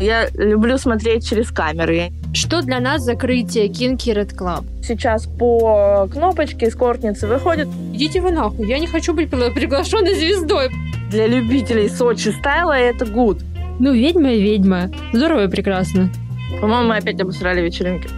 Я люблю смотреть через камеры. Что для нас закрытие Kinky Red Club? Сейчас по кнопочке эскортницы выходит. Идите вы нахуй, я не хочу быть приглашенной звездой. Для любителей Сочи стайла это гуд. Ну, ведьма и ведьма. Здорово и прекрасно. По-моему, мы опять обосрали вечеринки.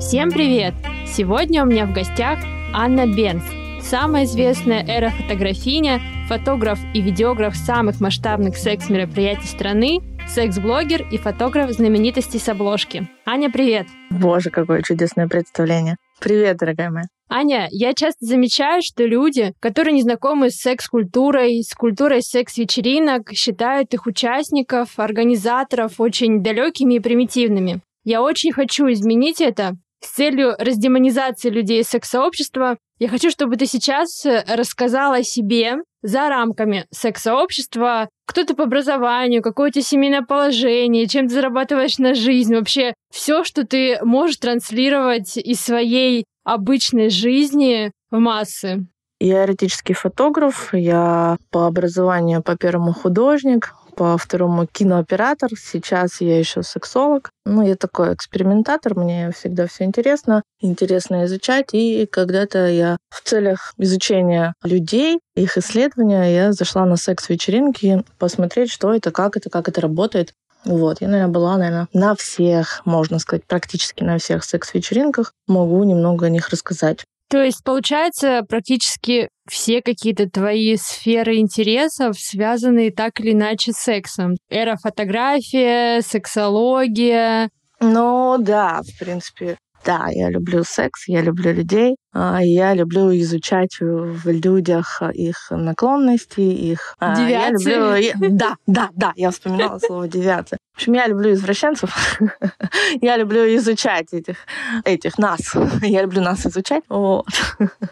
Всем привет! Сегодня у меня в гостях Анна Бенс, самая известная эра-фотографиня, фотограф и видеограф самых масштабных секс-мероприятий страны, секс-блогер и фотограф знаменитостей с обложки. Аня, привет! Боже, какое чудесное представление. Привет, дорогая моя. Аня, я часто замечаю, что люди, которые не знакомы с секс-культурой, с культурой секс-вечеринок, считают их участников, организаторов очень далекими и примитивными. Я очень хочу изменить это, с целью раздемонизации людей из секс-сообщества я хочу, чтобы ты сейчас э, рассказала о себе за рамками секс-сообщества, кто ты по образованию, какое у тебя семейное положение, чем ты зарабатываешь на жизнь, вообще все, что ты можешь транслировать из своей обычной жизни в массы. Я эротический фотограф, я по образованию по первому художник, по второму кинооператор. Сейчас я еще сексолог. Ну, я такой экспериментатор, мне всегда все интересно. Интересно изучать. И когда-то я в целях изучения людей, их исследования, я зашла на секс-вечеринки посмотреть, что это, как это, как это работает. Вот, я, наверное, была, наверное, на всех, можно сказать, практически на всех секс-вечеринках. Могу немного о них рассказать. То есть, получается, практически все какие-то твои сферы интересов связаны так или иначе с сексом. Эра фотография, сексология. Ну да, в принципе, да, я люблю секс, я люблю людей, а, я люблю изучать в людях их наклонности, их... Девиации. А, я люблю... Да, да, да, я вспоминала слово девиация. В общем, я люблю извращенцев. я люблю изучать этих, этих нас. я люблю нас изучать. Вот.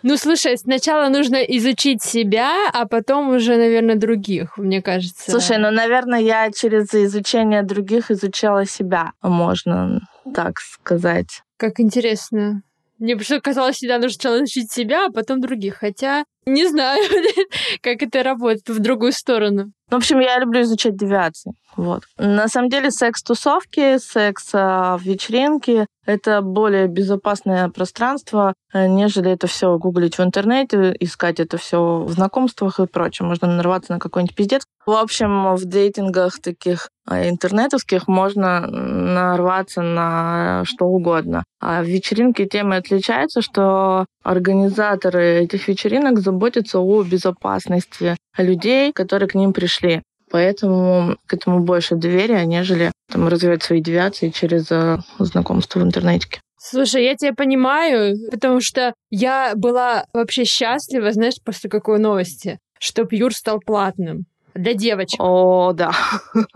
ну, слушай, сначала нужно изучить себя, а потом уже, наверное, других, мне кажется. Слушай, ну, наверное, я через изучение других изучала себя, можно так сказать. Как интересно. Мне просто казалось, всегда нужно сначала изучить себя, а потом других. Хотя не знаю, как это работает в другую сторону. В общем, я люблю изучать девиации. Вот. На самом деле секс-тусовки, секс-вечеринки а, — это более безопасное пространство, э, нежели это все гуглить в интернете, искать это все в знакомствах и прочем. Можно нарваться на какой-нибудь пиздец. В общем, в дейтингах таких а, интернетовских можно нарваться на что угодно. А в вечеринке темы отличаются, что организаторы этих вечеринок заботятся о безопасности людей, которые к ним пришли. Поэтому к этому больше доверия, нежели там, развивать свои девиации через э, знакомство в интернете. Слушай, я тебя понимаю, потому что я была вообще счастлива, знаешь, после какой новости, что Пьюр стал платным для девочек. О, да.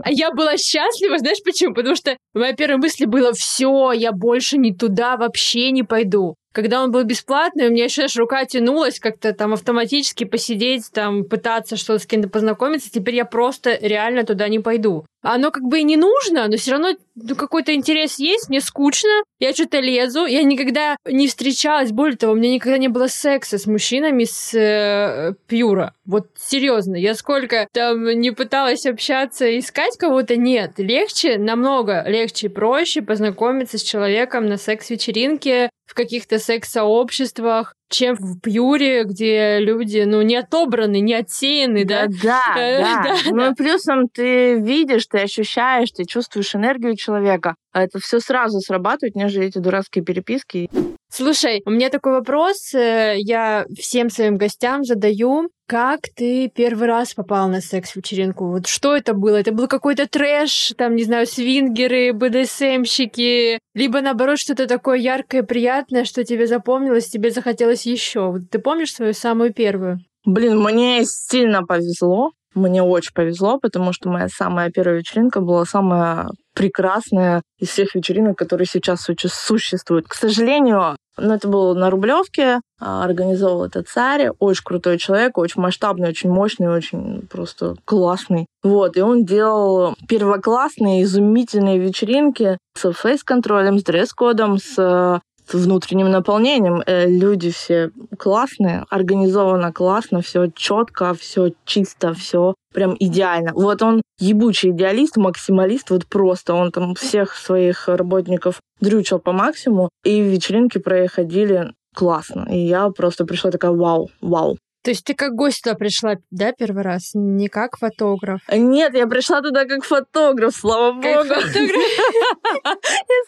А я была счастлива, знаешь почему? Потому что моя первая мысль была, все, я больше не туда вообще не пойду. Когда он был бесплатный, у меня еще, знаешь, рука тянулась как-то там автоматически посидеть, там пытаться что-то с кем-то познакомиться. Теперь я просто реально туда не пойду. Оно как бы и не нужно, но все равно ну, какой-то интерес есть, мне скучно, я что-то лезу. Я никогда не встречалась, более того, у меня никогда не было секса с мужчинами с э, пьюра. Вот серьезно, я сколько там не пыталась общаться, искать кого-то, нет. Легче, намного легче и проще познакомиться с человеком на секс-вечеринке, в каких-то секс-сообществах, чем в Пьюре, где люди, ну, не отобраны, не отсеяны, да? Да, да, да. Ну, и плюсом ты видишь, ты ощущаешь, ты чувствуешь энергию человека. А это все сразу срабатывает, нежели эти дурацкие переписки. Слушай, у меня такой вопрос, э, я всем своим гостям задаю. Как ты первый раз попал на секс-вечеринку? Вот что это было? Это был какой-то трэш, там, не знаю, свингеры, БДСМщики, либо наоборот что-то такое яркое, приятное, что тебе запомнилось, тебе захотелось еще. Вот ты помнишь свою самую первую? Блин, мне сильно повезло. Мне очень повезло, потому что моя самая первая вечеринка была самая прекрасная из всех вечеринок, которые сейчас существуют. К сожалению, ну, это было на Рублевке, а, организовал это царь, очень крутой человек, очень масштабный, очень мощный, очень просто классный. Вот, и он делал первоклассные, изумительные вечеринки с фейс-контролем, с дресс-кодом, с внутренним наполнением. Э, люди все классные, организовано классно, все четко, все чисто, все прям идеально. Вот он ебучий идеалист, максималист, вот просто он там всех своих работников дрючил по максимуму, и вечеринки проходили классно. И я просто пришла такая, вау, вау. То есть ты как гость туда пришла, да, первый раз? Не как фотограф? Нет, я пришла туда как фотограф, слава богу. Как фотограф?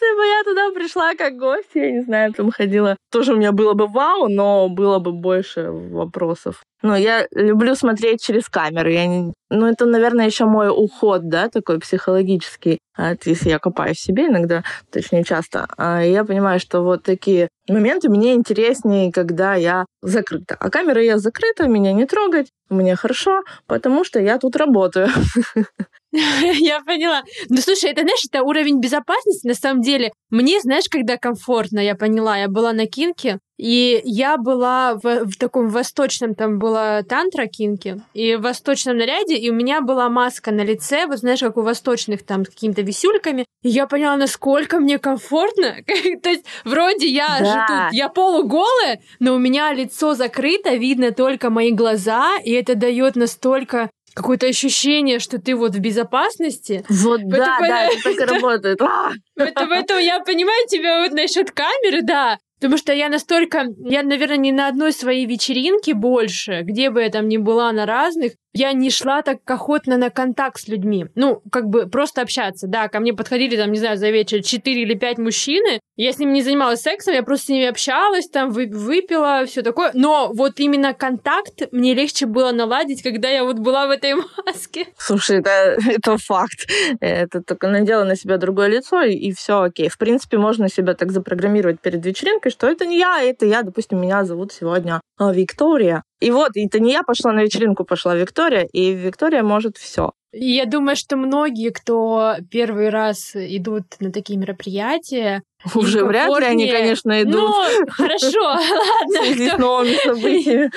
Если бы я туда пришла как гость, я не знаю, там ходила, тоже у меня было бы вау, но было бы больше вопросов. Ну, я люблю смотреть через камеры. Я не... Ну, это, наверное, еще мой уход, да, такой психологический. А, если я копаю в себе иногда, точнее, часто. А я понимаю, что вот такие моменты мне интереснее, когда я закрыта. А камера я закрыта, меня не трогать, мне хорошо, потому что я тут работаю. Я поняла. Ну, слушай, это, знаешь, это уровень безопасности, на самом деле. Мне, знаешь, когда комфортно, я поняла, я была на кинке, и я была в, в таком восточном, там была тантра кинки, и в восточном наряде, и у меня была маска на лице, вот знаешь, как у восточных там с какими-то висюльками, и я поняла, насколько мне комфортно. То есть вроде я да. же тут, я полуголая, но у меня лицо закрыто, видно только мои глаза, и это дает настолько какое-то ощущение, что ты вот в безопасности. Вот да, да, это так и работает. Поэтому я понимаю тебя вот насчет камеры, да. Потому что я настолько... Я, наверное, не на одной своей вечеринке больше, где бы я там ни была на разных, я не шла так охотно на контакт с людьми. Ну, как бы просто общаться. Да, ко мне подходили, там, не знаю, за вечер 4 или 5 мужчины. Я с ними не занималась сексом, я просто с ними общалась, там, выпила, все такое. Но вот именно контакт мне легче было наладить, когда я вот была в этой маске. Слушай, это, это факт. Это только надела на себя другое лицо, и, и все окей. В принципе, можно себя так запрограммировать перед вечеринкой, что это не я, это я, допустим, меня зовут сегодня а, Виктория. И вот, это не я пошла на вечеринку, пошла Виктория, и Виктория может все. Я думаю, что многие, кто первый раз идут на такие мероприятия, уже вряд ли они, конечно, идут. Ну, хорошо, ладно. с новыми событиями.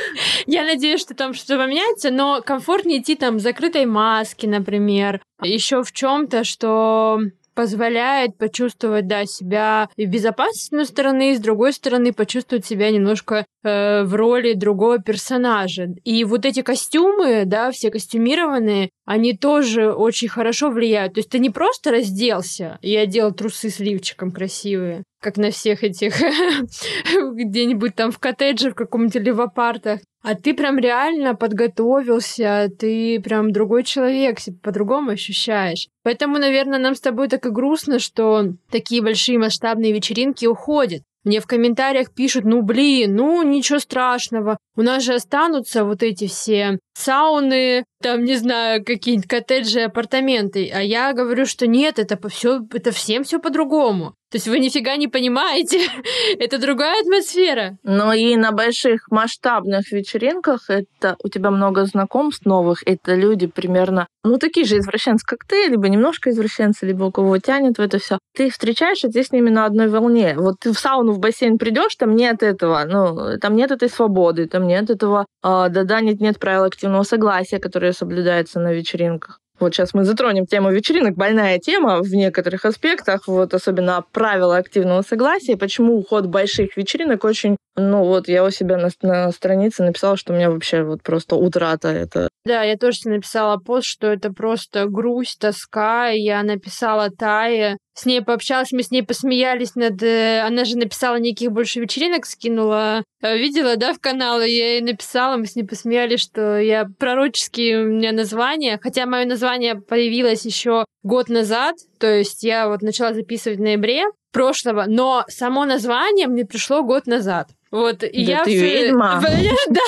Я надеюсь, что там что-то поменяется, но комфортнее идти там в закрытой маске, например, еще в чем-то, что позволяет почувствовать, да, себя и в безопасности, с одной стороны, и с другой стороны, почувствовать себя немножко э, в роли другого персонажа. И вот эти костюмы, да, все костюмированные, они тоже очень хорошо влияют. То есть ты не просто разделся и одел трусы с лифчиком красивые, как на всех этих где-нибудь там в коттедже в каком-нибудь левопартах. А ты прям реально подготовился, ты прям другой человек, по-другому ощущаешь. Поэтому, наверное, нам с тобой так и грустно, что такие большие масштабные вечеринки уходят. Мне в комментариях пишут, ну блин, ну ничего страшного. У нас же останутся вот эти все сауны, там, не знаю, какие-нибудь коттеджи, апартаменты. А я говорю, что нет, это все, это всем все по-другому. То есть вы нифига не понимаете, это другая атмосфера. Но и на больших масштабных вечеринках это у тебя много знакомств новых, это люди примерно, ну, такие же извращенцы, как ты, либо немножко извращенцы, либо у кого тянет в это все. Ты их встречаешь, и ты с ними на одной волне. Вот ты в сауну, в бассейн придешь, там нет этого, ну, там нет этой свободы, там нет этого, а, да-да, нет-нет правил активного согласия, которые соблюдается на вечеринках. Вот сейчас мы затронем тему вечеринок, больная тема в некоторых аспектах, вот особенно правила активного согласия, почему уход больших вечеринок очень, ну вот я у себя на, на странице написала, что у меня вообще вот просто утрата это. Да, я тоже написала пост, что это просто грусть, тоска, я написала Тае, с ней пообщалась, мы с ней посмеялись над... Э, она же написала никаких больше вечеринок, скинула. Э, видела, да, в канал, я ей написала, мы с ней посмеялись, что я пророческие у меня названия, хотя мое название появилось еще год назад, то есть я вот начала записывать в ноябре прошлого, но само название мне пришло год назад. Вот, и да я ты все... ведьма. Да.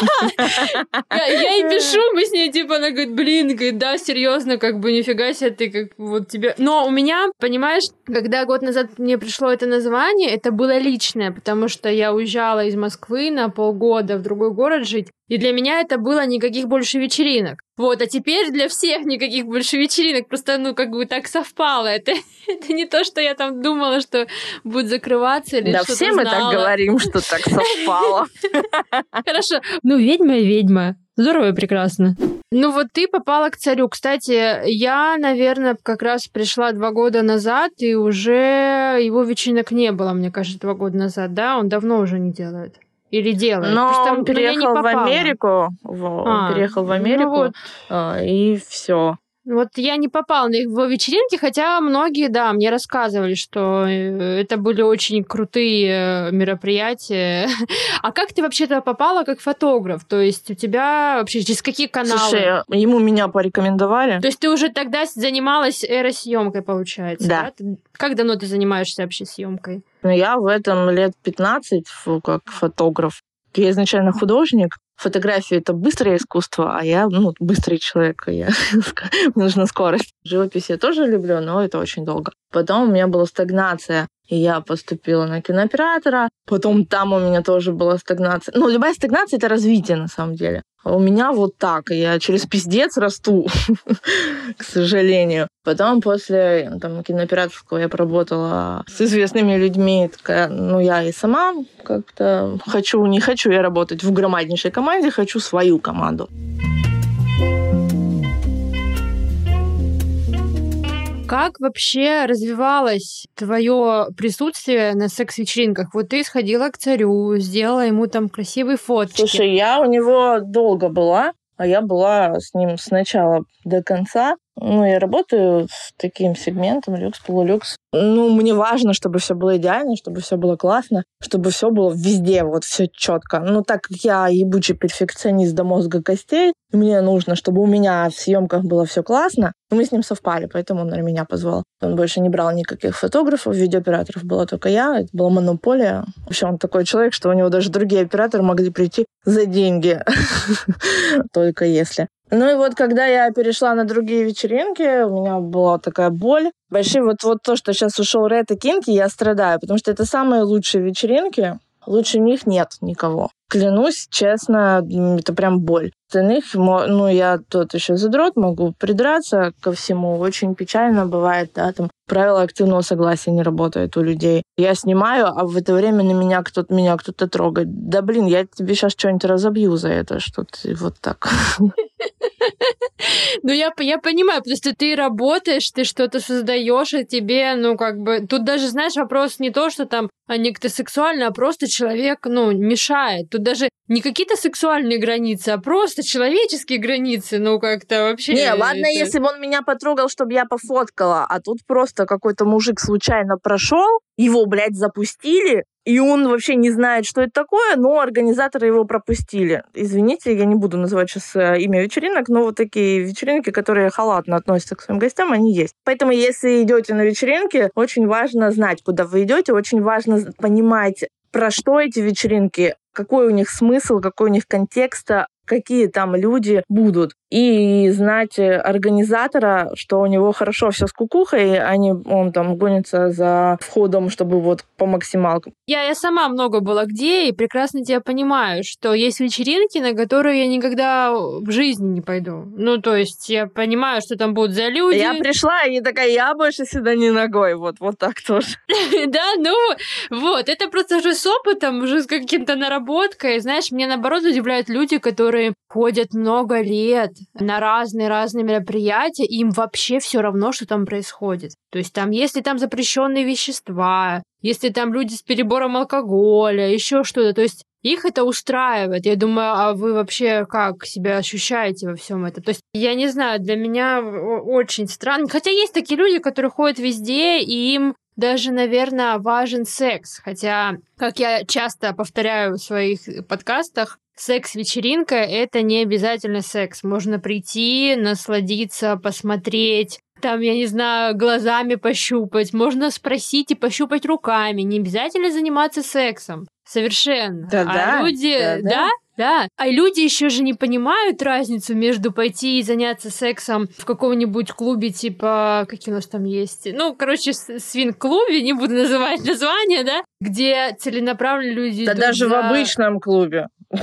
Я ей пишу, мы с ней, типа, она говорит, блин, говорит, да, серьезно, как бы нифига себе, ты как вот тебе... Но у меня, понимаешь, когда год назад мне пришло это название, это было личное, потому что я уезжала из Москвы на полгода в другой город жить, и для меня это было никаких больше вечеринок. Вот, а теперь для всех никаких больше вечеринок. Просто, ну, как бы так совпало. Это, это не то, что я там думала, что будет закрываться или да, что-то все мы так говорим, что так совпало. Хорошо. Ну, ведьма и ведьма. Здорово и прекрасно. Ну вот ты попала к царю. Кстати, я, наверное, как раз пришла два года назад, и уже его вечеринок не было, мне кажется, два года назад, да? Он давно уже не делает. Или делает. Но Просто он не переехал в. Америку, А, он переехал в ну Америку, вот. а, и все. Вот я не попала на его вечеринки, хотя многие, да, мне рассказывали, что э, это были очень крутые э, мероприятия. А как ты вообще туда попала как фотограф? То есть у тебя вообще через какие каналы? Слушай, ему меня порекомендовали. То есть ты уже тогда занималась эросъемкой, получается? Да. Ты- Как давно ты занимаешься вообще съемкой? Но я в этом лет 15 фу, как фотограф. Я изначально художник. Фотография — это быстрое искусство, а я ну, быстрый человек. Я... Мне нужна скорость. Живопись я тоже люблю, но это очень долго. Потом у меня была стагнация, и я поступила на кинооператора. Потом там у меня тоже была стагнация. Ну, любая стагнация — это развитие, на самом деле. А у меня вот так. Я через пиздец расту, к сожалению. Потом после там, кинооператорского я поработала с известными людьми. Такая, ну, я и сама как-то хочу, не хочу я работать в громаднейшей команде, хочу свою команду. Как вообще развивалось твое присутствие на секс-вечеринках? Вот ты сходила к царю, сделала ему там красивые фотки. Слушай, я у него долго была, а я была с ним с начала до конца. Ну, я работаю с таким сегментом, люкс, полулюкс. Ну, мне важно, чтобы все было идеально, чтобы все было классно, чтобы все было везде, вот все четко. Ну, так как я ебучий перфекционист до мозга костей, мне нужно, чтобы у меня в съемках было все классно. Мы с ним совпали, поэтому он, наверное, меня позвал. Он больше не брал никаких фотографов, видеооператоров была только я. Это была монополия. Вообще, он такой человек, что у него даже другие операторы могли прийти за деньги. Только если. Ну и вот, когда я перешла на другие вечеринки, у меня была такая боль. Большие вот, вот то, что сейчас ушел Ред и Кинки, я страдаю, потому что это самые лучшие вечеринки. Лучше них нет никого. Клянусь, честно, это прям боль. Остальных, ну, я тот еще задрот, могу придраться ко всему. Очень печально бывает, да, там правила активного согласия не работают у людей. Я снимаю, а в это время на меня кто-то меня кто-то трогает. Да блин, я тебе сейчас что-нибудь разобью за это, что ты вот так. Ну, я, я понимаю, потому что ты работаешь, ты что-то создаешь, и тебе, ну, как бы... Тут даже, знаешь, вопрос не то, что там а некто сексуальный, а просто человек, ну, мешает. Тут даже не какие-то сексуальные границы, а просто человеческие границы, ну, как-то вообще... Не, ладно, это- если бы он меня потрогал, чтобы я пофоткала, а тут просто какой-то мужик случайно прошел, его, блядь, запустили, и он вообще не знает, что это такое, но организаторы его пропустили. Извините, я не буду называть сейчас э, имя вечеринок, но вот такие вечеринки, которые халатно относятся к своим гостям, они есть. Поэтому, если идете на вечеринки, очень важно знать, куда вы идете, очень важно понимать, про что эти вечеринки, какой у них смысл, какой у них контекст, а какие там люди будут. И знать э, организатора, что у него хорошо все с кукухой, а не он там гонится за входом, чтобы вот по максималкам. Я, я сама много была где, и прекрасно тебя понимаю, что есть вечеринки, на которые я никогда в жизни не пойду. Ну, то есть я понимаю, что там будут за люди. Я пришла и такая, я больше сюда не ногой. Вот, вот так тоже. Да, ну вот, это просто уже с опытом, уже с каким-то наработкой. Знаешь, мне наоборот удивляют люди, которые ходят много лет на разные-разные мероприятия, и им вообще все равно, что там происходит. То есть там, если там запрещенные вещества, если там люди с перебором алкоголя, еще что-то, то есть их это устраивает. Я думаю, а вы вообще как себя ощущаете во всем этом? То есть, я не знаю, для меня очень странно. Хотя есть такие люди, которые ходят везде, и им даже, наверное, важен секс. Хотя, как я часто повторяю в своих подкастах, секс-вечеринка — это не обязательно секс. Можно прийти, насладиться, посмотреть, там, я не знаю, глазами пощупать, можно спросить и пощупать руками. Не обязательно заниматься сексом. Совершенно. Да-да, а люди, да-да. да, да. А люди еще же не понимают разницу между пойти и заняться сексом в каком-нибудь клубе, типа, какие у нас там есть. Ну, короче, с- свинг-клубе, не буду называть название, да, где целенаправленно люди Да даже в за- обычном клубе.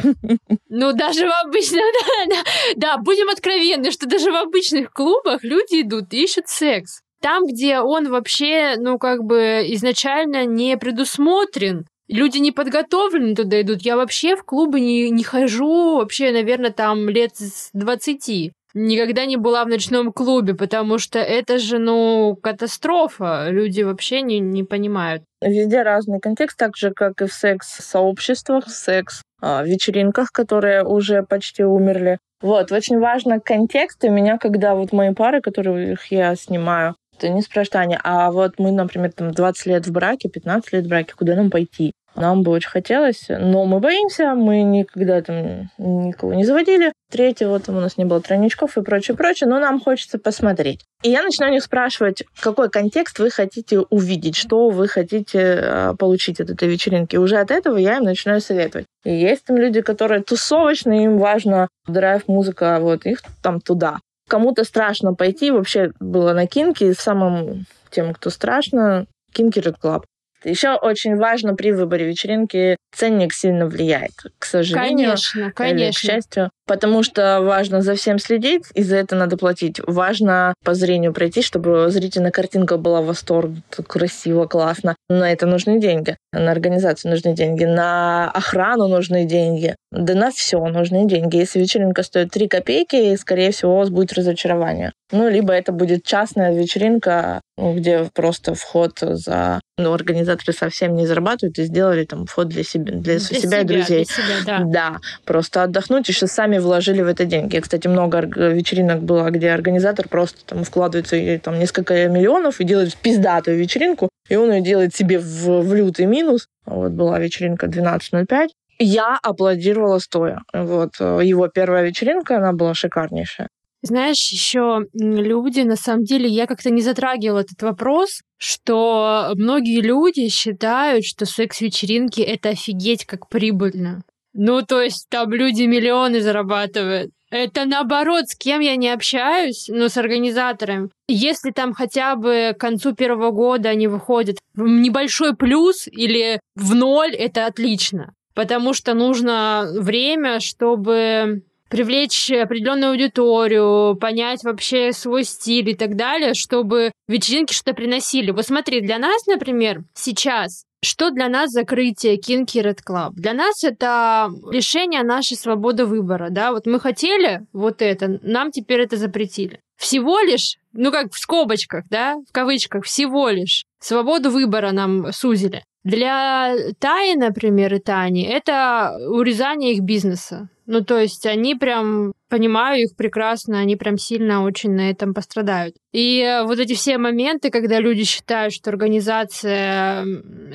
ну, даже в обычном, да, да, да, будем откровенны, что даже в обычных клубах люди идут и ищут секс. Там, где он вообще, ну, как бы изначально не предусмотрен, люди не подготовлены туда идут. Я вообще в клубы не, не хожу вообще, наверное, там лет с 20. никогда не была в ночном клубе, потому что это же, ну, катастрофа. Люди вообще не, не понимают. Везде разный контекст, так же, как и в секс-сообществах, секс-вечеринках, которые уже почти умерли. Вот, очень важно контекст. И меня, когда вот мои пары, которых я снимаю, не спрашивают, Аня, а вот мы, например, там 20 лет в браке, 15 лет в браке, куда нам пойти? Нам бы очень хотелось, но мы боимся, мы никогда там никого не заводили. Третьего там у нас не было тройничков и прочее, прочее, но нам хочется посмотреть. И я начинаю у них спрашивать, какой контекст вы хотите увидеть, что вы хотите э, получить от этой вечеринки. И уже от этого я им начинаю советовать. И есть там люди, которые тусовочные, им важно драйв, музыка, вот их там туда. Кому-то страшно пойти, вообще было на kinky, самым тем, кто страшно, Kinky Red Club. Еще очень важно при выборе вечеринки ценник сильно влияет, к сожалению. Конечно, конечно. Или, к счастью. Потому что важно за всем следить, и за это надо платить. Важно по зрению пройти, чтобы зрительная картинка была в восторг, красиво, классно. На это нужны деньги. На организацию нужны деньги. На охрану нужны деньги. Да на все нужны деньги. Если вечеринка стоит 3 копейки, скорее всего, у вас будет разочарование. Ну, либо это будет частная вечеринка, где просто вход за... Ну, организаторы совсем не зарабатывают и сделали там вход для себя, для, для себя, и друзей. Для себя, да. да, просто отдохнуть, еще сами вложили в это деньги. Кстати, много вечеринок было, где организатор просто там вкладывается там несколько миллионов и делает пиздатую вечеринку, и он ее делает себе в, в лютый минус. Вот была вечеринка 12.05. Я аплодировала стоя. Вот его первая вечеринка, она была шикарнейшая. Знаешь, еще люди, на самом деле, я как-то не затрагивала этот вопрос, что многие люди считают, что секс-вечеринки — это офигеть как прибыльно. Ну, то есть там люди миллионы зарабатывают. Это наоборот, с кем я не общаюсь, ну, с организатором. Если там хотя бы к концу первого года они выходят в небольшой плюс или в ноль, это отлично. Потому что нужно время, чтобы привлечь определенную аудиторию, понять вообще свой стиль и так далее, чтобы вечеринки что-то приносили. Вот смотри, для нас, например, сейчас что для нас закрытие Kinky Red Club? Для нас это лишение нашей свободы выбора, да, вот мы хотели вот это, нам теперь это запретили. Всего лишь, ну как в скобочках, да, в кавычках, всего лишь свободу выбора нам сузили. Для Таи, например, и Тани, это урезание их бизнеса. Ну, то есть они прям, понимаю их прекрасно, они прям сильно очень на этом пострадают. И вот эти все моменты, когда люди считают, что организация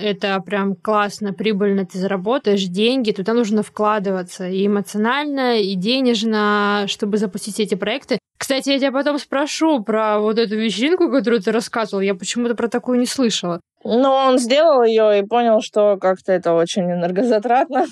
это прям классно, прибыльно, ты заработаешь деньги, туда нужно вкладываться и эмоционально, и денежно, чтобы запустить эти проекты. Кстати, я тебя потом спрошу про вот эту вечеринку, которую ты рассказывал. Я почему-то про такую не слышала. Ну, он сделал ее и понял, что как-то это очень энергозатратно.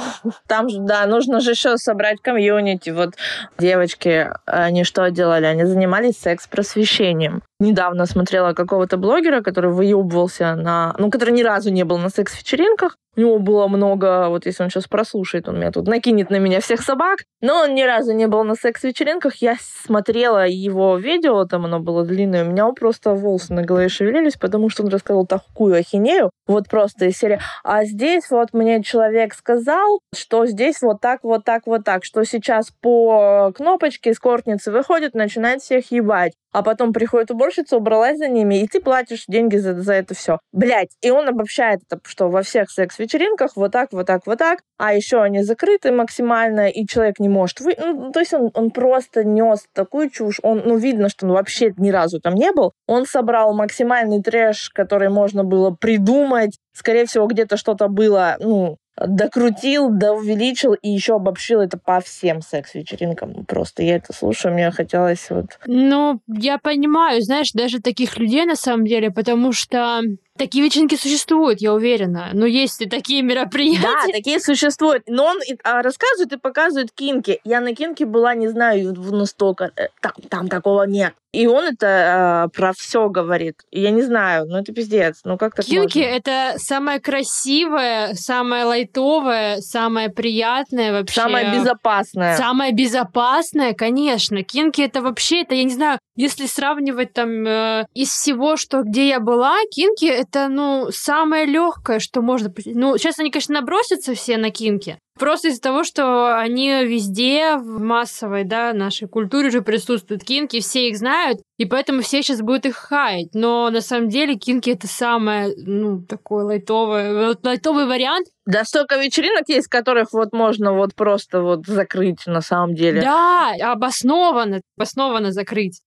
Там же, да, нужно же еще собрать комьюнити. Вот девочки, они что делали? Они занимались секс-просвещением. Недавно смотрела какого-то блогера, который выебывался на... Ну, который ни разу не был на секс-вечеринках, у него было много, вот если он сейчас прослушает, он меня тут накинет на меня всех собак. Но он ни разу не был на секс-вечеринках. Я смотрела его видео, там оно было длинное, у меня просто волосы на голове шевелились, потому что он рассказывал такую ахинею. Вот просто из серии. А здесь вот мне человек сказал, что здесь вот так, вот так, вот так, что сейчас по кнопочке эскортницы выходит, начинает всех ебать а потом приходит уборщица, убралась за ними, и ты платишь деньги за, за это все. Блять, и он обобщает это, что во всех секс-вечеринках вот так, вот так, вот так, а еще они закрыты максимально, и человек не может вы... Ну, то есть он, он просто нес такую чушь, он, ну, видно, что он вообще ни разу там не был. Он собрал максимальный трэш, который можно было придумать, скорее всего, где-то что-то было, ну, докрутил, да увеличил и еще обобщил это по всем секс-вечеринкам. Просто я это слушаю, мне хотелось вот... Ну, я понимаю, знаешь, даже таких людей на самом деле, потому что Такие вечеринки существуют, я уверена. Но есть и такие мероприятия. Да, такие существуют. Но он а, рассказывает и показывает кинки. Я на кинке была, не знаю, настолько... Э, там, там такого нет. И он это э, про все говорит. Я не знаю, ну это пиздец. Ну как так Кинки можно? это самое красивое, самое лайтовое, самое приятное вообще. Самое безопасное. Самое безопасное, конечно. Кинки это вообще, это я не знаю, если сравнивать там э, из всего, что где я была, кинки это, ну, самое легкое, что можно... Ну, сейчас они, конечно, набросятся все на кинки, Просто из-за того, что они везде в массовой, да, нашей культуре уже присутствуют кинки, все их знают, и поэтому все сейчас будут их хаять. Но на самом деле кинки это самое, ну, такое лайтовое, вот лайтовый вариант. Да столько вечеринок есть, которых вот можно вот просто вот закрыть на самом деле. Да, обоснованно, обоснованно закрыть.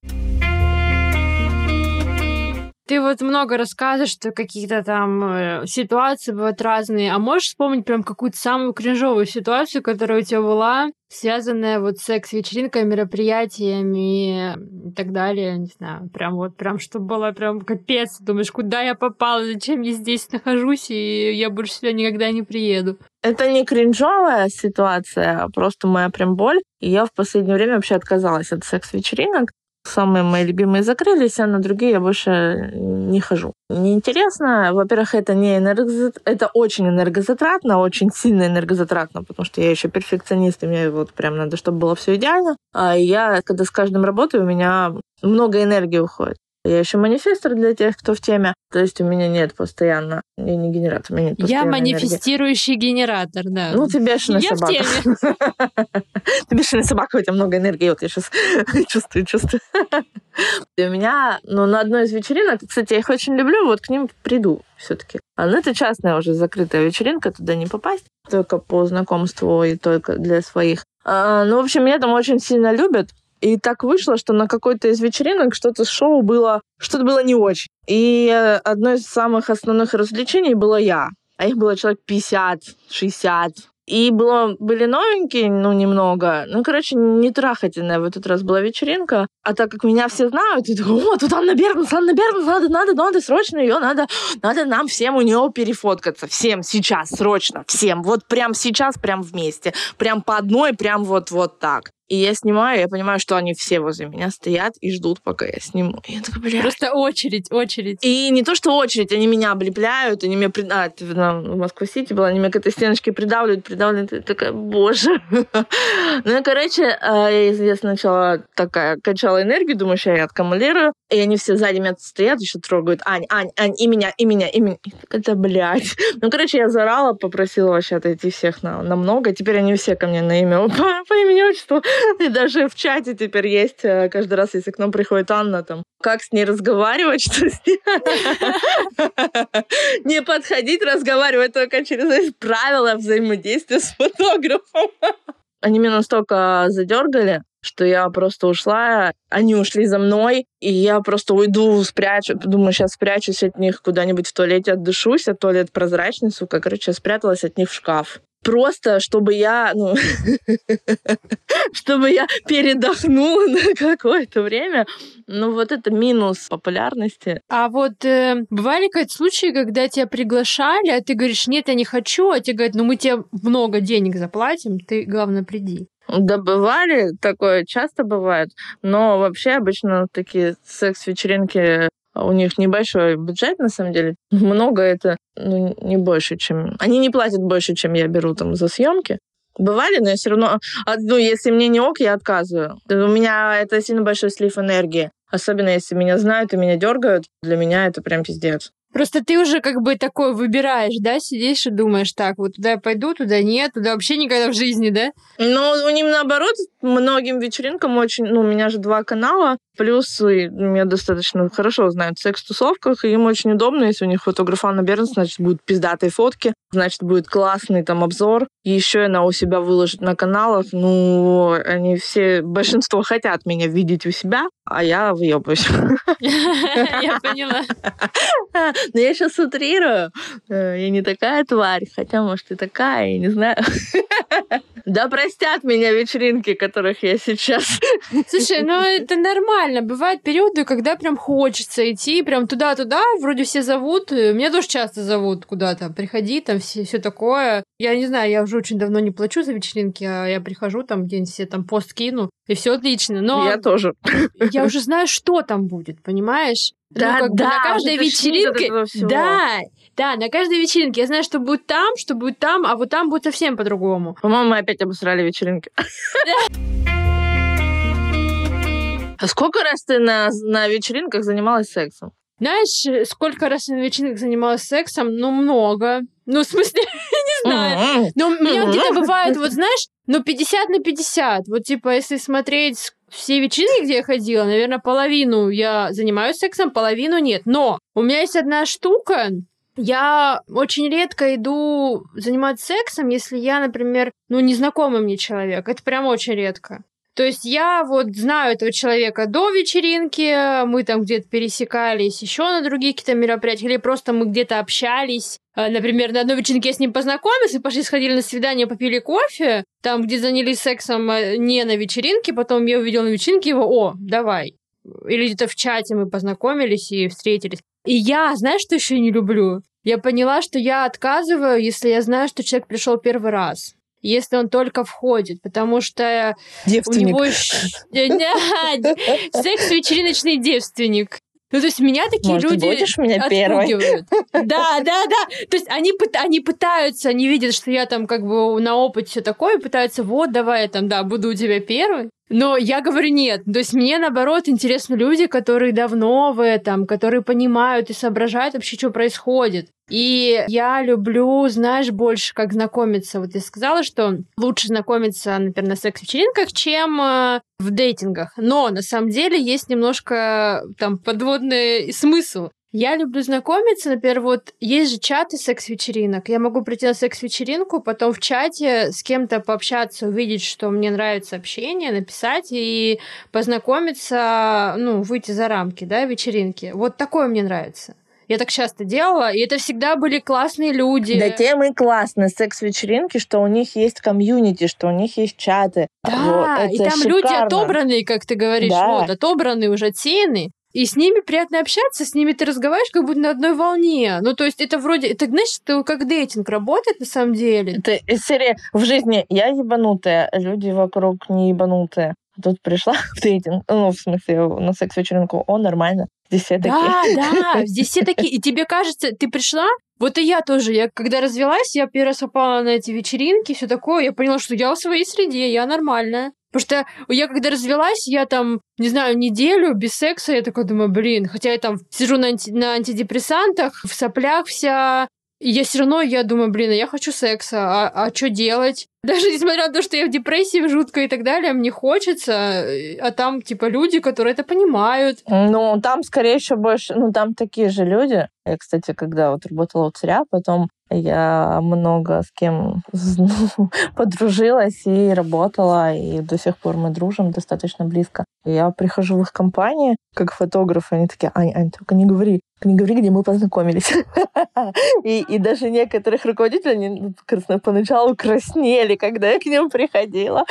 Ты вот много рассказываешь, что какие-то там э, ситуации бывают разные. А можешь вспомнить прям какую-то самую кринжовую ситуацию, которая у тебя была, связанная вот с секс-вечеринкой, мероприятиями и так далее? Не знаю, прям вот, прям, чтобы было прям капец. Думаешь, куда я попала, зачем я здесь нахожусь, и я больше сюда никогда не приеду. Это не кринжовая ситуация, а просто моя прям боль. И я в последнее время вообще отказалась от секс-вечеринок самые мои любимые закрылись, а на другие я больше не хожу. Неинтересно. Во-первых, это не энергозат... это очень энергозатратно, очень сильно энергозатратно, потому что я еще перфекционист, и мне вот прям надо, чтобы было все идеально. А я, когда с каждым работаю, у меня много энергии уходит. Я еще манифестор для тех, кто в теме. То есть у меня нет постоянно... Я не генератор, у меня нет Я манифестирующий энергии. генератор, да. Ну, ты бешеная я собака. в теме. Ты бешеная собака, у тебя много энергии. Вот я сейчас чувствую, чувствую. И у меня, ну, на одной из вечеринок, кстати, я их очень люблю, вот к ним приду все-таки. Ну, это частная уже закрытая вечеринка, туда не попасть. Только по знакомству и только для своих. А, ну, в общем, меня там очень сильно любят. И так вышло, что на какой-то из вечеринок что-то шоу было, что-то было не очень. И одно из самых основных развлечений было я. А их было человек 50, 60. И было, были новенькие, ну, немного. Ну, короче, не трахательная в этот раз была вечеринка. А так как меня все знают, и такой, о, тут Анна Бернс, Анна Бернс, надо, надо, надо, срочно ее, надо, надо нам всем у нее перефоткаться. Всем сейчас, срочно, всем. Вот прям сейчас, прям вместе. Прям по одной, прям вот, вот так. И я снимаю, я понимаю, что они все возле меня стоят и ждут, пока я сниму. И я такая, блядь. Просто очередь, очередь. И не то, что очередь, они меня облепляют, они меня... При... А, в Москва-Сити была, они меня к этой стеночке придавливают, придавливают. И такая, боже. ну и, короче, э, я, известно, сначала такая качала энергию, думаю, что я откамулирую. И они все сзади меня стоят, еще трогают. Ань, Ань, Ань, и меня, и меня, и меня. Это, блядь. Ну, короче, я заорала, попросила вообще отойти всех на, на много. Теперь они все ко мне на имя, по, по имени отчеству И даже в чате теперь есть, э, каждый раз, если к нам приходит Анна, там, как с ней разговаривать, что с ней... Не подходить, разговаривать только через правила взаимодействия с фотографом. Они меня настолько задергали, что я просто ушла, они ушли за мной, и я просто уйду, спрячу, думаю, сейчас спрячусь от них куда-нибудь в туалете, отдышусь, а туалет прозрачный, сука, короче, спряталась от них в шкаф просто чтобы я, ну, чтобы я передохнула на какое-то время. Ну, вот это минус популярности. А вот э, бывали какие-то случаи, когда тебя приглашали, а ты говоришь, нет, я не хочу, а тебе говорят, ну, мы тебе много денег заплатим, ты, главное, приди. Да, бывали, такое часто бывает, но вообще обычно такие секс-вечеринки у них небольшой бюджет, на самом деле. Много это ну, не больше, чем... Они не платят больше, чем я беру там за съемки. Бывали, но я все равно... А, ну, если мне не ок, я отказываю. У меня это сильно большой слив энергии. Особенно если меня знают и меня дергают, для меня это прям пиздец. Просто ты уже как бы такой выбираешь, да, сидишь и думаешь, так, вот туда я пойду, туда нет, туда вообще никогда в жизни, да? Ну, у них наоборот, многим вечеринкам очень... Ну, у меня же два канала, плюс меня достаточно хорошо знают в секс-тусовках, и им очень удобно, если у них фотограф Анна Бернс, значит, будут пиздатые фотки, значит, будет классный там обзор, и еще она у себя выложит на каналах. Ну, они все, большинство хотят меня видеть у себя, а я выебываюсь. Я поняла. Но я сейчас утрирую. Э, я не такая тварь, хотя, может, и такая, я не знаю. Да простят меня вечеринки, которых я сейчас. Слушай, ну это нормально. Бывают периоды, когда прям хочется идти, прям туда-туда, вроде все зовут. Меня тоже часто зовут куда-то. Приходи, там все, все такое. Я не знаю, я уже очень давно не плачу за вечеринки, а я прихожу, там где-нибудь все там пост кину, и все отлично. Но я тоже. Я уже знаю, что там будет, понимаешь? Ну, да, ну, как да, бы на каждой вечеринке. Да, да, на каждой вечеринке. Я знаю, что будет там, что будет там, а вот там будет совсем по-другому. По-моему, мы опять обосрали вечеринки. А сколько раз ты на, на вечеринках занималась сексом? Знаешь, сколько раз я на вечеринках занималась сексом? Ну, много. Ну, в смысле, не знаю. Но у меня где-то бывает, вот знаешь, ну, 50 на 50. Вот, типа, если смотреть все вечеринки, где я ходила, наверное, половину я занимаюсь сексом, половину нет. Но у меня есть одна штука, я очень редко иду заниматься сексом, если я, например, ну, незнакомый мне человек. Это прям очень редко. То есть я вот знаю этого человека до вечеринки, мы там где-то пересекались еще на другие какие-то мероприятия, или просто мы где-то общались. Э, например, на одной вечеринке я с ним познакомилась, пошли, сходили на свидание, попили кофе, там, где занялись сексом э, не на вечеринке, потом я увидела на вечеринке его, о, давай. Или где-то в чате мы познакомились и встретились. И я, знаешь, что еще не люблю? Я поняла, что я отказываю, если я знаю, что человек пришел первый раз если он только входит, потому что девственник. у него секс-вечериночный девственник. Ну, то есть меня такие Может, люди будешь меня первой? Да, да, да. То есть они, они пытаются, они видят, что я там как бы на опыте все такое, пытаются, вот, давай я там, да, буду у тебя первый. Но я говорю нет. То есть мне, наоборот, интересны люди, которые давно в этом, которые понимают и соображают вообще, что происходит. И я люблю, знаешь, больше как знакомиться. Вот я сказала, что лучше знакомиться, например, на секс-вечеринках, чем э, в дейтингах. Но на самом деле есть немножко там подводный смысл. Я люблю знакомиться, например, вот есть же чаты секс-вечеринок. Я могу прийти на секс-вечеринку, потом в чате с кем-то пообщаться, увидеть, что мне нравится общение, написать и познакомиться, ну, выйти за рамки, да, вечеринки. Вот такое мне нравится. Я так часто делала, и это всегда были классные люди. Да тем и классно секс-вечеринки, что у них есть комьюнити, что у них есть чаты. Да, вот, и там шикарно. люди отобранные, как ты говоришь, да. вот, отобранные, уже отсеяны. И с ними приятно общаться, с ними ты разговариваешь как будто на одной волне. Ну, то есть это вроде... Это, знаешь, это как дейтинг работает на самом деле. Это серия в жизни я ебанутая, люди вокруг не ебанутые. Тут пришла в дейтинг, ну, в смысле, на секс-вечеринку, о, нормально, здесь все такие. Да, да, здесь все такие. И тебе кажется, ты пришла, вот и я тоже. Я когда развелась, я первый раз попала на эти вечеринки, все такое. Я поняла, что я в своей среде, я нормальная. Потому что я когда развелась, я там, не знаю, неделю без секса, я такой думаю, блин, хотя я там сижу на, анти- на антидепрессантах, в соплях вся, я все равно, я думаю, блин, а я хочу секса, а, а что делать? Даже несмотря на то, что я в депрессии жутко и так далее, мне хочется, а там, типа, люди, которые это понимают. Ну, там, скорее всего, больше, ну, там такие же люди. Я, кстати, когда вот работала у царя, потом я много с кем подружилась и работала, и до сих пор мы дружим достаточно близко. Я прихожу в их компании как фотограф, они такие, Ань, Ань, только не говори, не говори, где мы познакомились. и, и даже некоторых руководителей они поначалу краснели, когда я к ним приходила.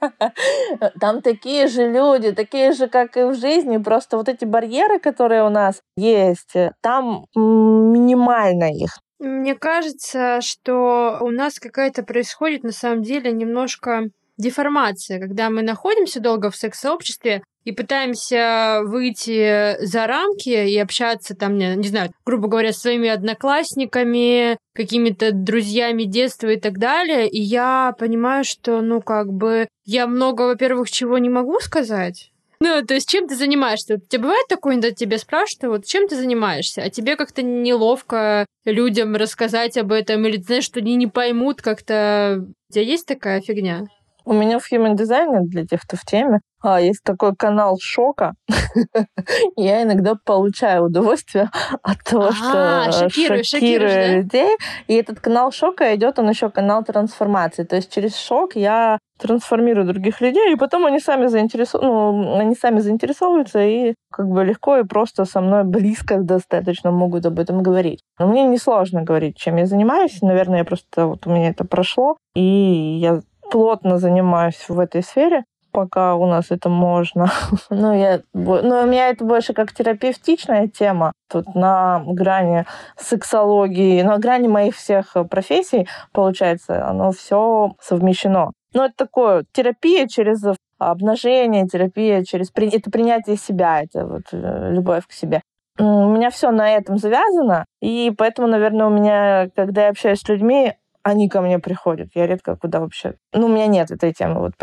Там такие же люди, такие же, как и в жизни, просто вот эти барьеры, которые у нас есть, там минимально их. Мне кажется, что у нас какая-то происходит на самом деле немножко деформация, когда мы находимся долго в секс-сообществе и пытаемся выйти за рамки и общаться там, не, не знаю, грубо говоря, с своими одноклассниками, какими-то друзьями детства и так далее. И я понимаю, что, ну, как бы, я много, во-первых, чего не могу сказать, ну, то есть, чем ты занимаешься? У тебя бывает такое, когда тебя спрашивают, вот чем ты занимаешься, а тебе как-то неловко людям рассказать об этом, или знаешь, что они не поймут как-то... У тебя есть такая фигня? У меня в Human Design, для тех, кто в теме, а, есть такой канал шока. Я иногда получаю удовольствие от того, а, что шокирую людей. И этот канал шока идет, он еще канал трансформации. То есть через шок я трансформирую других людей, и потом они сами заинтересов... ну, они сами заинтересовываются и как бы легко и просто со мной близко достаточно могут об этом говорить. Но мне несложно говорить, чем я занимаюсь. Наверное, я просто вот у меня это прошло, и я плотно занимаюсь в этой сфере, пока у нас это можно. но, я, но у меня это больше как терапевтичная тема. Тут на грани сексологии, на грани моих всех профессий, получается, оно все совмещено. Но это такое терапия через обнажение, терапия через это принятие себя, это вот э, любовь к себе. У меня все на этом завязано, и поэтому, наверное, у меня, когда я общаюсь с людьми, они ко мне приходят. Я редко куда вообще... Ну, у меня нет этой темы, вот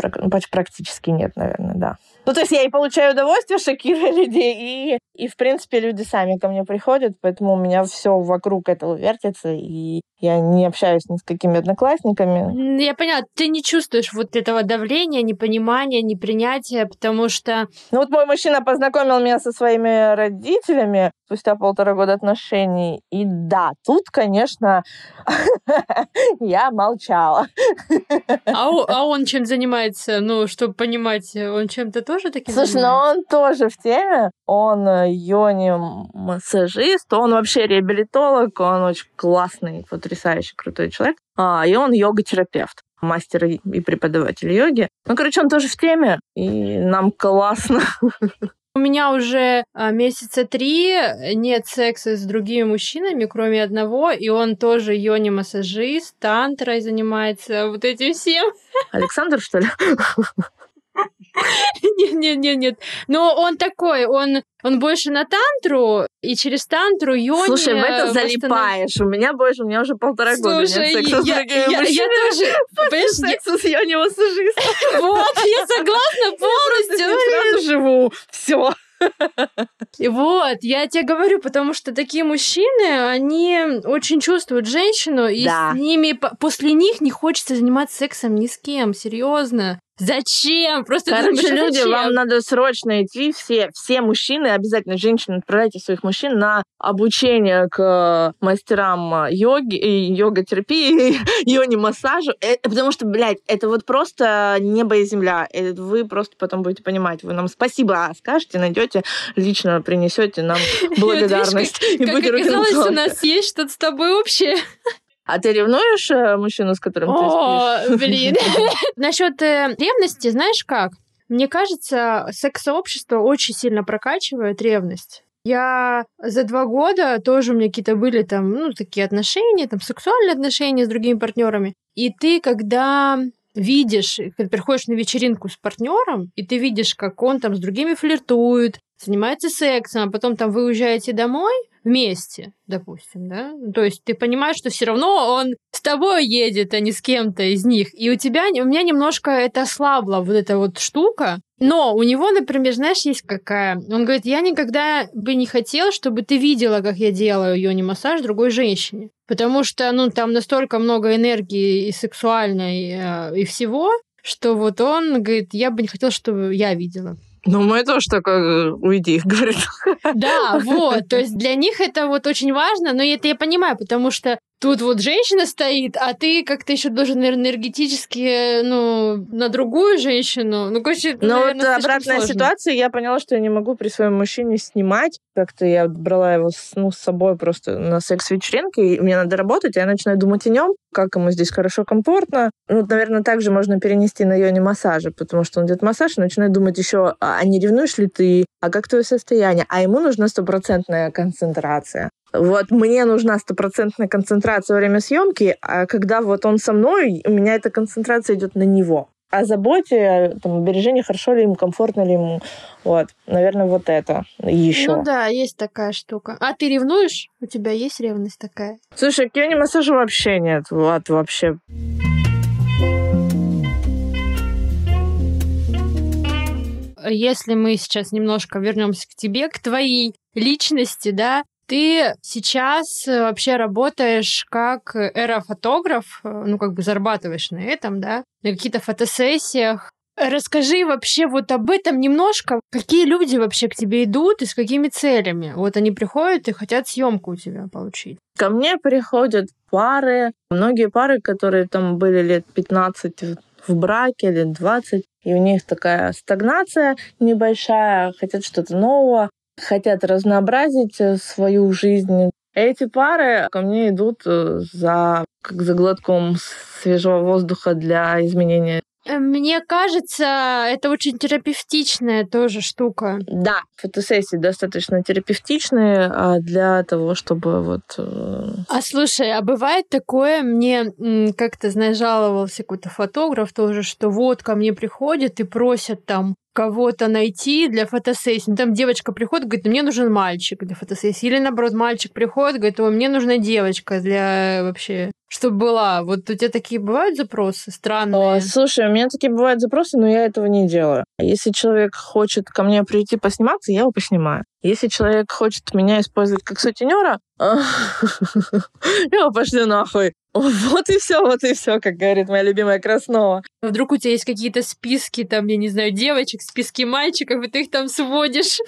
практически нет, наверное, да. Ну, то есть я и получаю удовольствие, шокируя людей, и, и, в принципе, люди сами ко мне приходят, поэтому у меня все вокруг этого вертится, и я не общаюсь ни с какими одноклассниками. Я поняла, ты не чувствуешь вот этого давления, непонимания, непринятия, потому что... Ну вот мой мужчина познакомил меня со своими родителями спустя полтора года отношений, и да, тут, конечно, я молчала. А, а он чем занимается? Ну, чтобы понимать, он чем-то тоже таким Слушай, ну он тоже в теме. Он э, йони-массажист, он вообще реабилитолог, он очень классный, потрясающий, крутой человек. А, и он йога-терапевт мастер и преподаватель йоги. Ну, короче, он тоже в теме, и нам классно. У меня уже а, месяца три нет секса с другими мужчинами, кроме одного, и он тоже йони-массажист, тантрой занимается, вот этим всем. Александр, что ли? Нет, нет, нет, нет. Но он такой, он, он больше на тантру, и через тантру йони... Слушай, в это залипаешь. У меня больше, у меня уже полтора года нет секса с другими я, я тоже... Секса с йони массажистом. Вот, я согласна полностью. Я живу. Все. Вот, я тебе говорю, потому что такие мужчины, они очень чувствуют женщину, и да. с ними после них не хочется заниматься сексом ни с кем, серьезно. Зачем? Просто Короче, думаешь, люди, зачем? вам надо срочно идти, все, все мужчины, обязательно женщины, отправляйте своих мужчин на обучение к мастерам йоги, йога-терапии, йони-массажу, э, потому что, блядь, это вот просто небо и земля. Э, вы просто потом будете понимать, вы нам спасибо скажете, найдете, лично принесете нам благодарность. И как оказалось, у нас есть что-то с тобой общее. А ты ревнуешь э, мужчину, с которым О, ты спишь? блин. Насчет э, ревности, знаешь как? Мне кажется, секс-сообщество очень сильно прокачивает ревность. Я за два года тоже у меня какие-то были там, ну, такие отношения, там, сексуальные отношения с другими партнерами. И ты, когда видишь, когда приходишь на вечеринку с партнером, и ты видишь, как он там с другими флиртует, занимается сексом, а потом там вы уезжаете домой вместе, допустим, да? То есть ты понимаешь, что все равно он с тобой едет, а не с кем-то из них. И у тебя, у меня немножко это ослабло, вот эта вот штука. Но у него, например, знаешь, есть какая? Он говорит, я никогда бы не хотел, чтобы ты видела, как я делаю йони-массаж другой женщине. Потому что, ну, там настолько много энергии и сексуальной, э, и всего, что вот он говорит, я бы не хотел, чтобы я видела. Ну, мы тоже такое, э, уйди, говорит. Да, вот. То есть для них это вот очень важно, но это я понимаю, потому что тут вот женщина стоит, а ты как-то еще должен энергетически, ну, на другую женщину. Ну, короче, Ну, вот обратная сложно. ситуация, я поняла, что я не могу при своем мужчине снимать. Как-то я брала его с, ну, с собой просто на секс-вечеринке, и мне надо работать, а я начинаю думать о нем, как ему здесь хорошо, комфортно. Ну, наверное, также можно перенести на йоне массажи, потому что он идет массаж и начинает думать еще, а не ревнуешь ли ты, а как твое состояние? А ему нужна стопроцентная концентрация. Вот мне нужна стопроцентная концентрация во время съемки, а когда вот он со мной, у меня эта концентрация идет на него. О заботе, там, бережении, хорошо ли ему, комфортно ли ему. Вот, наверное, вот это еще. Ну да, есть такая штука. А ты ревнуешь? У тебя есть ревность такая? Слушай, к массажа вообще нет. Вот, вообще. Если мы сейчас немножко вернемся к тебе, к твоей личности, да, ты сейчас э, вообще работаешь как эрофотограф, э, ну, как бы зарабатываешь на этом, да, на каких-то фотосессиях. Расскажи вообще вот об этом немножко. Какие люди вообще к тебе идут и с какими целями? Вот они приходят и хотят съемку у тебя получить. Ко мне приходят пары, многие пары, которые там были лет 15 в браке, лет 20, и у них такая стагнация небольшая, хотят что-то нового хотят разнообразить э, свою жизнь. Эти пары ко мне идут э, за, как за глотком свежего воздуха для изменения Э, мне кажется, это очень терапевтичная тоже штука. Да, фотосессии достаточно терапевтичные а для того, чтобы вот... А слушай, а бывает такое, мне как-то, знаешь, жаловался какой-то фотограф тоже, что вот ко мне приходят и просят там кого-то найти для фотосессии. Ну, там девочка приходит, говорит, мне нужен мальчик для фотосессии. Или наоборот, мальчик приходит, говорит, о, мне нужна девочка для вообще чтобы была. Вот у тебя такие бывают запросы странные? О, слушай, у меня такие бывают запросы, но я этого не делаю. Если человек хочет ко мне прийти посниматься, я его поснимаю. Если человек хочет меня использовать как сутенера, я его пошлю нахуй. Вот и все, вот и все, как говорит моя любимая Краснова. Вдруг у тебя есть какие-то списки, там, я не знаю, девочек, списки мальчиков, и ты их там сводишь.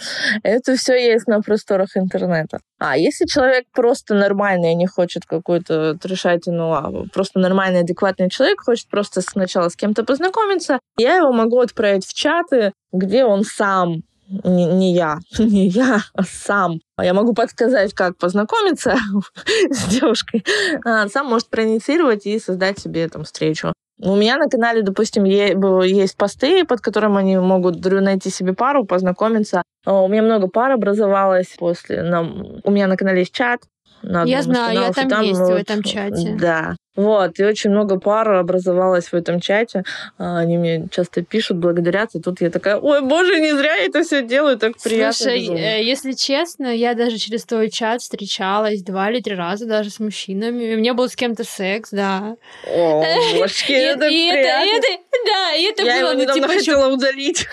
Это все есть на просторах интернета. А если человек просто нормальный, не хочет какую-то трешатину, а просто нормальный, адекватный человек, хочет просто сначала с кем-то познакомиться, я его могу отправить в чаты, где он сам не, не я, не я, а сам. Я могу подсказать, как познакомиться с девушкой. А сам может проинициировать и создать себе там встречу. У меня на канале, допустим, есть посты, под которым они могут найти себе пару, познакомиться. А у меня много пар образовалось после... У меня на канале есть чат, на Я знаю, я там, там есть вот, в этом чате. Да. Вот, и очень много пар образовалось в этом чате. А, они мне часто пишут, благодарят, и тут я такая, ой, боже, не зря я это все делаю, так приятно. Слушай, э, если честно, я даже через твой чат встречалась два или три раза даже с мужчинами. У меня был с кем-то секс, да. О, божки, это приятно. Да, и это я было, его ну, типа, хотела удалить.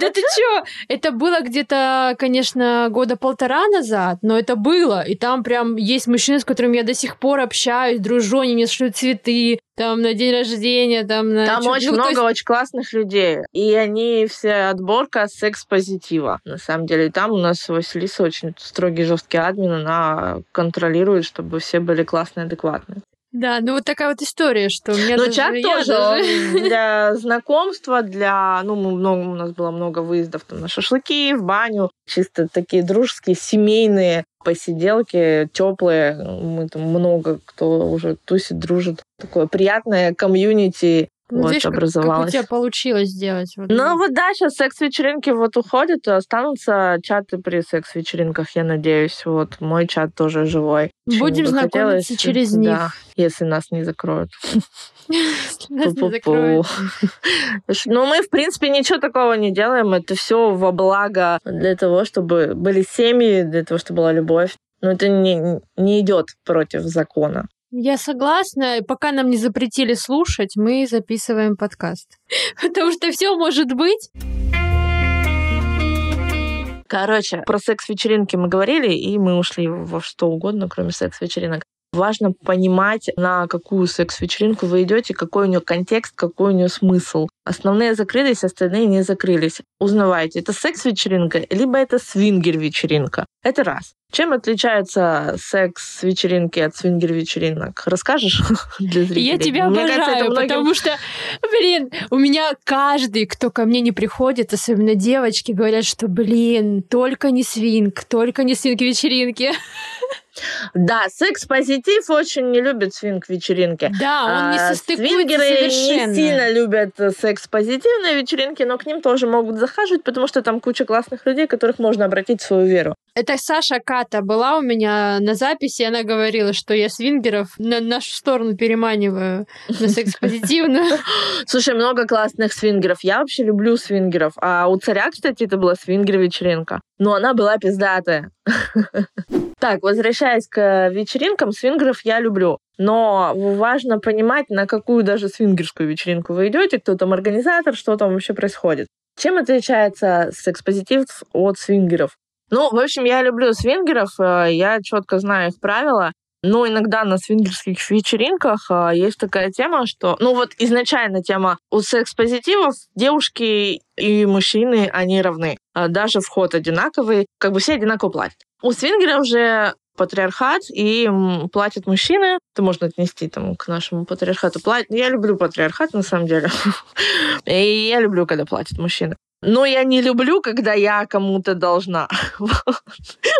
Да ты чё? Это было где-то, конечно, года полтора назад, но это было. И там прям есть мужчины, с которыми я до сих пор общаюсь, дружу, они мне шлют цветы, там на день рождения, там на... Там очень много есть... очень классных людей. И они все отборка секс-позитива. На самом деле, там у нас Василиса очень строгий, жесткий админ, она контролирует, чтобы все были классные, адекватные. Да, ну вот такая вот история, что у меня Но даже, чат тоже даже... для знакомства, для... Ну, мы много, у нас было много выездов там, на шашлыки, в баню. Чисто такие дружеские, семейные посиделки, теплые. Мы там много кто уже тусит, дружит. Такое приятное комьюнити ну, вот, видишь, образовалось. Как, как у тебя получилось сделать? Вот. Ну вот да, сейчас секс-вечеринки вот уходят, останутся чаты при секс-вечеринках, я надеюсь. Вот мой чат тоже живой. Будем знакомиться через них. Да, если нас не закроют. Нас не закроют. Ну, мы, в принципе, ничего такого не делаем. Это все во благо для того, чтобы были семьи, для того, чтобы была любовь. Но это не, не идет против закона. Я согласна. Пока нам не запретили слушать, мы записываем подкаст. Потому что все может быть. Короче, про секс-вечеринки мы говорили, и мы ушли во что угодно, кроме секс-вечеринок. Важно понимать, на какую секс-вечеринку вы идете, какой у нее контекст, какой у нее смысл. Основные закрылись, остальные не закрылись. Узнавайте, это секс-вечеринка, либо это свингер-вечеринка. Это раз. Чем отличается секс-вечеринки от свингер-вечеринок? Расскажешь для зрителей? Я тебя мне обожаю, кажется, многим... потому что, блин, у меня каждый, кто ко мне не приходит, особенно девочки, говорят, что, блин, только не свинг, только не свинг-вечеринки. Да, секс-позитив очень не любит свинг-вечеринки. Да, он не а, состыкуется Свингеры совершенно. не сильно любят секс-позитивные вечеринки, но к ним тоже могут захаживать, потому что там куча классных людей, которых можно обратить в свою веру. Это Саша Ката была у меня на записи, она говорила, что я свингеров на нашу сторону переманиваю на секс-позитивную. Слушай, много классных свингеров. Я вообще люблю свингеров. А у царя, кстати, это была свингер-вечеринка. Но она была пиздатая. Так, возвращаясь к вечеринкам, свингеров я люблю. Но важно понимать, на какую даже свингерскую вечеринку вы идете, кто там организатор, что там вообще происходит. Чем отличается секс-позитив от свингеров? Ну, в общем, я люблю свингеров, э, я четко знаю их правила. Но иногда на свингерских вечеринках э, есть такая тема, что... Ну вот изначально тема у секс-позитивов девушки и мужчины, они равны. Э, даже вход одинаковый, как бы все одинаково платят. У свингеров же патриархат, и платят мужчины. Это можно отнести там, к нашему патриархату. Плат... Я люблю патриархат, на самом деле. И я люблю, когда платят мужчины. Но я не люблю, когда я кому-то должна.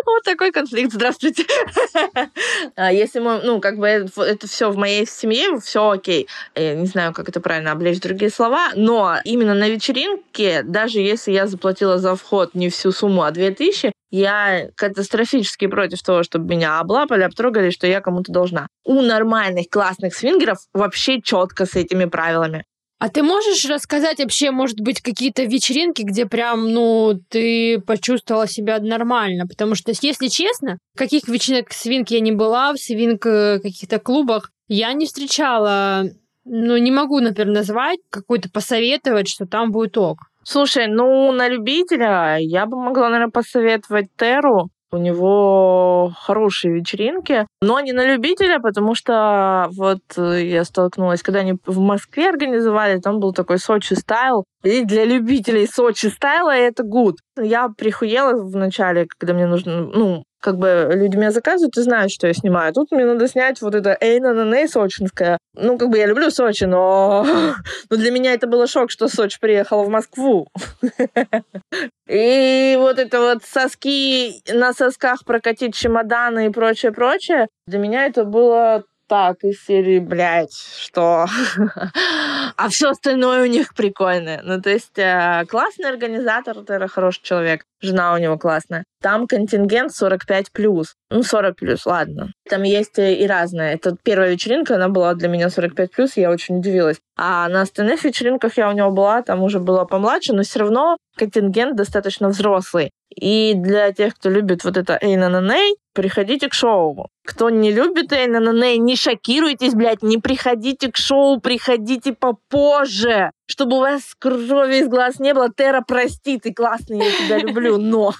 Вот такой конфликт. Здравствуйте. А если мы, ну, как бы это все в моей семье, все окей. Я не знаю, как это правильно облечь другие слова, но именно на вечеринке, даже если я заплатила за вход не всю сумму, а 2000, я катастрофически против того, чтобы меня облапали, обтрогали, что я кому-то должна. У нормальных классных свингеров вообще четко с этими правилами. А ты можешь рассказать вообще, может быть, какие-то вечеринки, где прям, ну, ты почувствовала себя нормально? Потому что, если честно, каких вечеринок свинки я не была, в свинк э, каких-то клубах, я не встречала, ну, не могу, например, назвать, какую-то посоветовать, что там будет ок. Слушай, ну, на любителя я бы могла, наверное, посоветовать Теру. У него хорошие вечеринки, но не на любителя, потому что вот э, я столкнулась, когда они в Москве организовали, там был такой Сочи стайл, и для любителей Сочи стайла это гуд. Я прихуела в начале, когда мне нужно, ну, как бы люди меня заказывают и знают, что я снимаю. Тут мне надо снять вот это «Эй, на на на сочинское». Ну, как бы я люблю Сочи, но... но для меня это было шок, что Сочи приехала в Москву. И вот это вот соски, на сосках прокатить чемоданы и прочее-прочее, для меня это было так из серии, блядь, что... а все остальное у них прикольное. Ну, то есть э, классный организатор, это хороший человек. Жена у него классная. Там контингент 45 плюс. Ну, 40 плюс, ладно. Там есть и разное. Это первая вечеринка, она была для меня 45 плюс, я очень удивилась. А на остальных вечеринках я у него была, там уже была помладше, но все равно контингент достаточно взрослый. И для тех, кто любит вот это Эй на приходите к шоу. Кто не любит Эй на не шокируйтесь, блядь, не приходите к шоу, приходите попозже, чтобы у вас крови из глаз не было. Тера, прости, ты классный, я тебя люблю, но...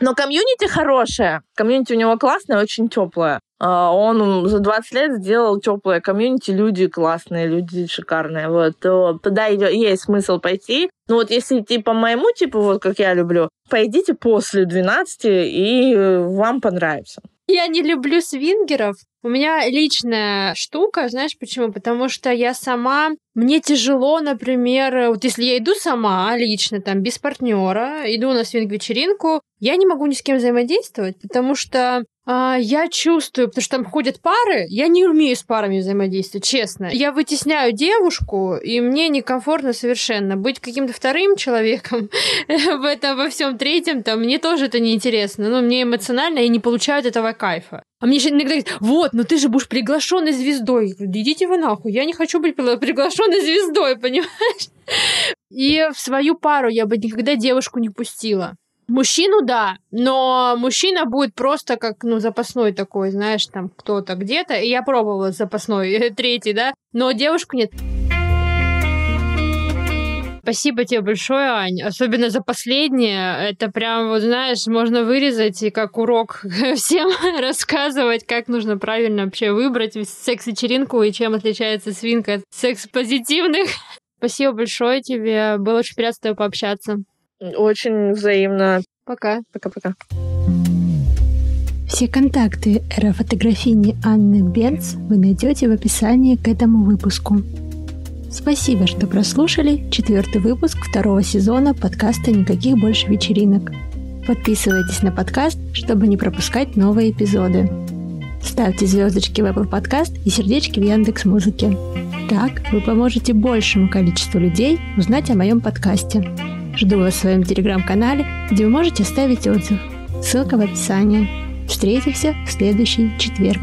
Но комьюнити хорошее. Комьюнити у него классное, очень теплое. А, он за 20 лет сделал теплое комьюнити, люди классные, люди шикарные. Вот, туда есть смысл пойти. Ну вот если идти по моему типу, вот как я люблю, пойдите после 12, и вам понравится. Я не люблю свингеров. У меня личная штука, знаешь почему? Потому что я сама, мне тяжело, например, вот если я иду сама лично, там, без партнера, иду на свинг-вечеринку, я не могу ни с кем взаимодействовать, потому что а, я чувствую, потому что там ходят пары, я не умею с парами взаимодействовать, честно. Я вытесняю девушку, и мне некомфортно совершенно. Быть каким-то вторым человеком в этом во всем третьем, там, мне тоже это неинтересно. Ну, мне эмоционально, и не получаю от этого кайфа. А мне еще иногда говорят, вот, ну ты же будешь приглашенной звездой. Идите вы нахуй, я не хочу быть приглашенной звездой, понимаешь? И в свою пару я бы никогда девушку не пустила. Мужчину, да, но мужчина будет просто как, ну, запасной такой, знаешь, там кто-то где-то. И я пробовала запасной, третий, да, но девушку нет. Спасибо тебе большое, Ань. Особенно за последнее. Это прям, вот знаешь, можно вырезать и как урок всем рассказывать, как нужно правильно вообще выбрать секс-вечеринку и чем отличается свинка от секс-позитивных. Спасибо большое тебе. Было очень приятно с тобой пообщаться. Очень взаимно. Пока. Пока-пока. Все контакты аэрофотографини Анны Берц вы найдете в описании к этому выпуску. Спасибо, что прослушали четвертый выпуск второго сезона подкаста «Никаких больше вечеринок». Подписывайтесь на подкаст, чтобы не пропускать новые эпизоды. Ставьте звездочки в Apple Podcast и сердечки в Яндекс Музыке. Так вы поможете большему количеству людей узнать о моем подкасте. Жду вас в своем телеграм-канале, где вы можете оставить отзыв. Ссылка в описании. Встретимся в следующий четверг.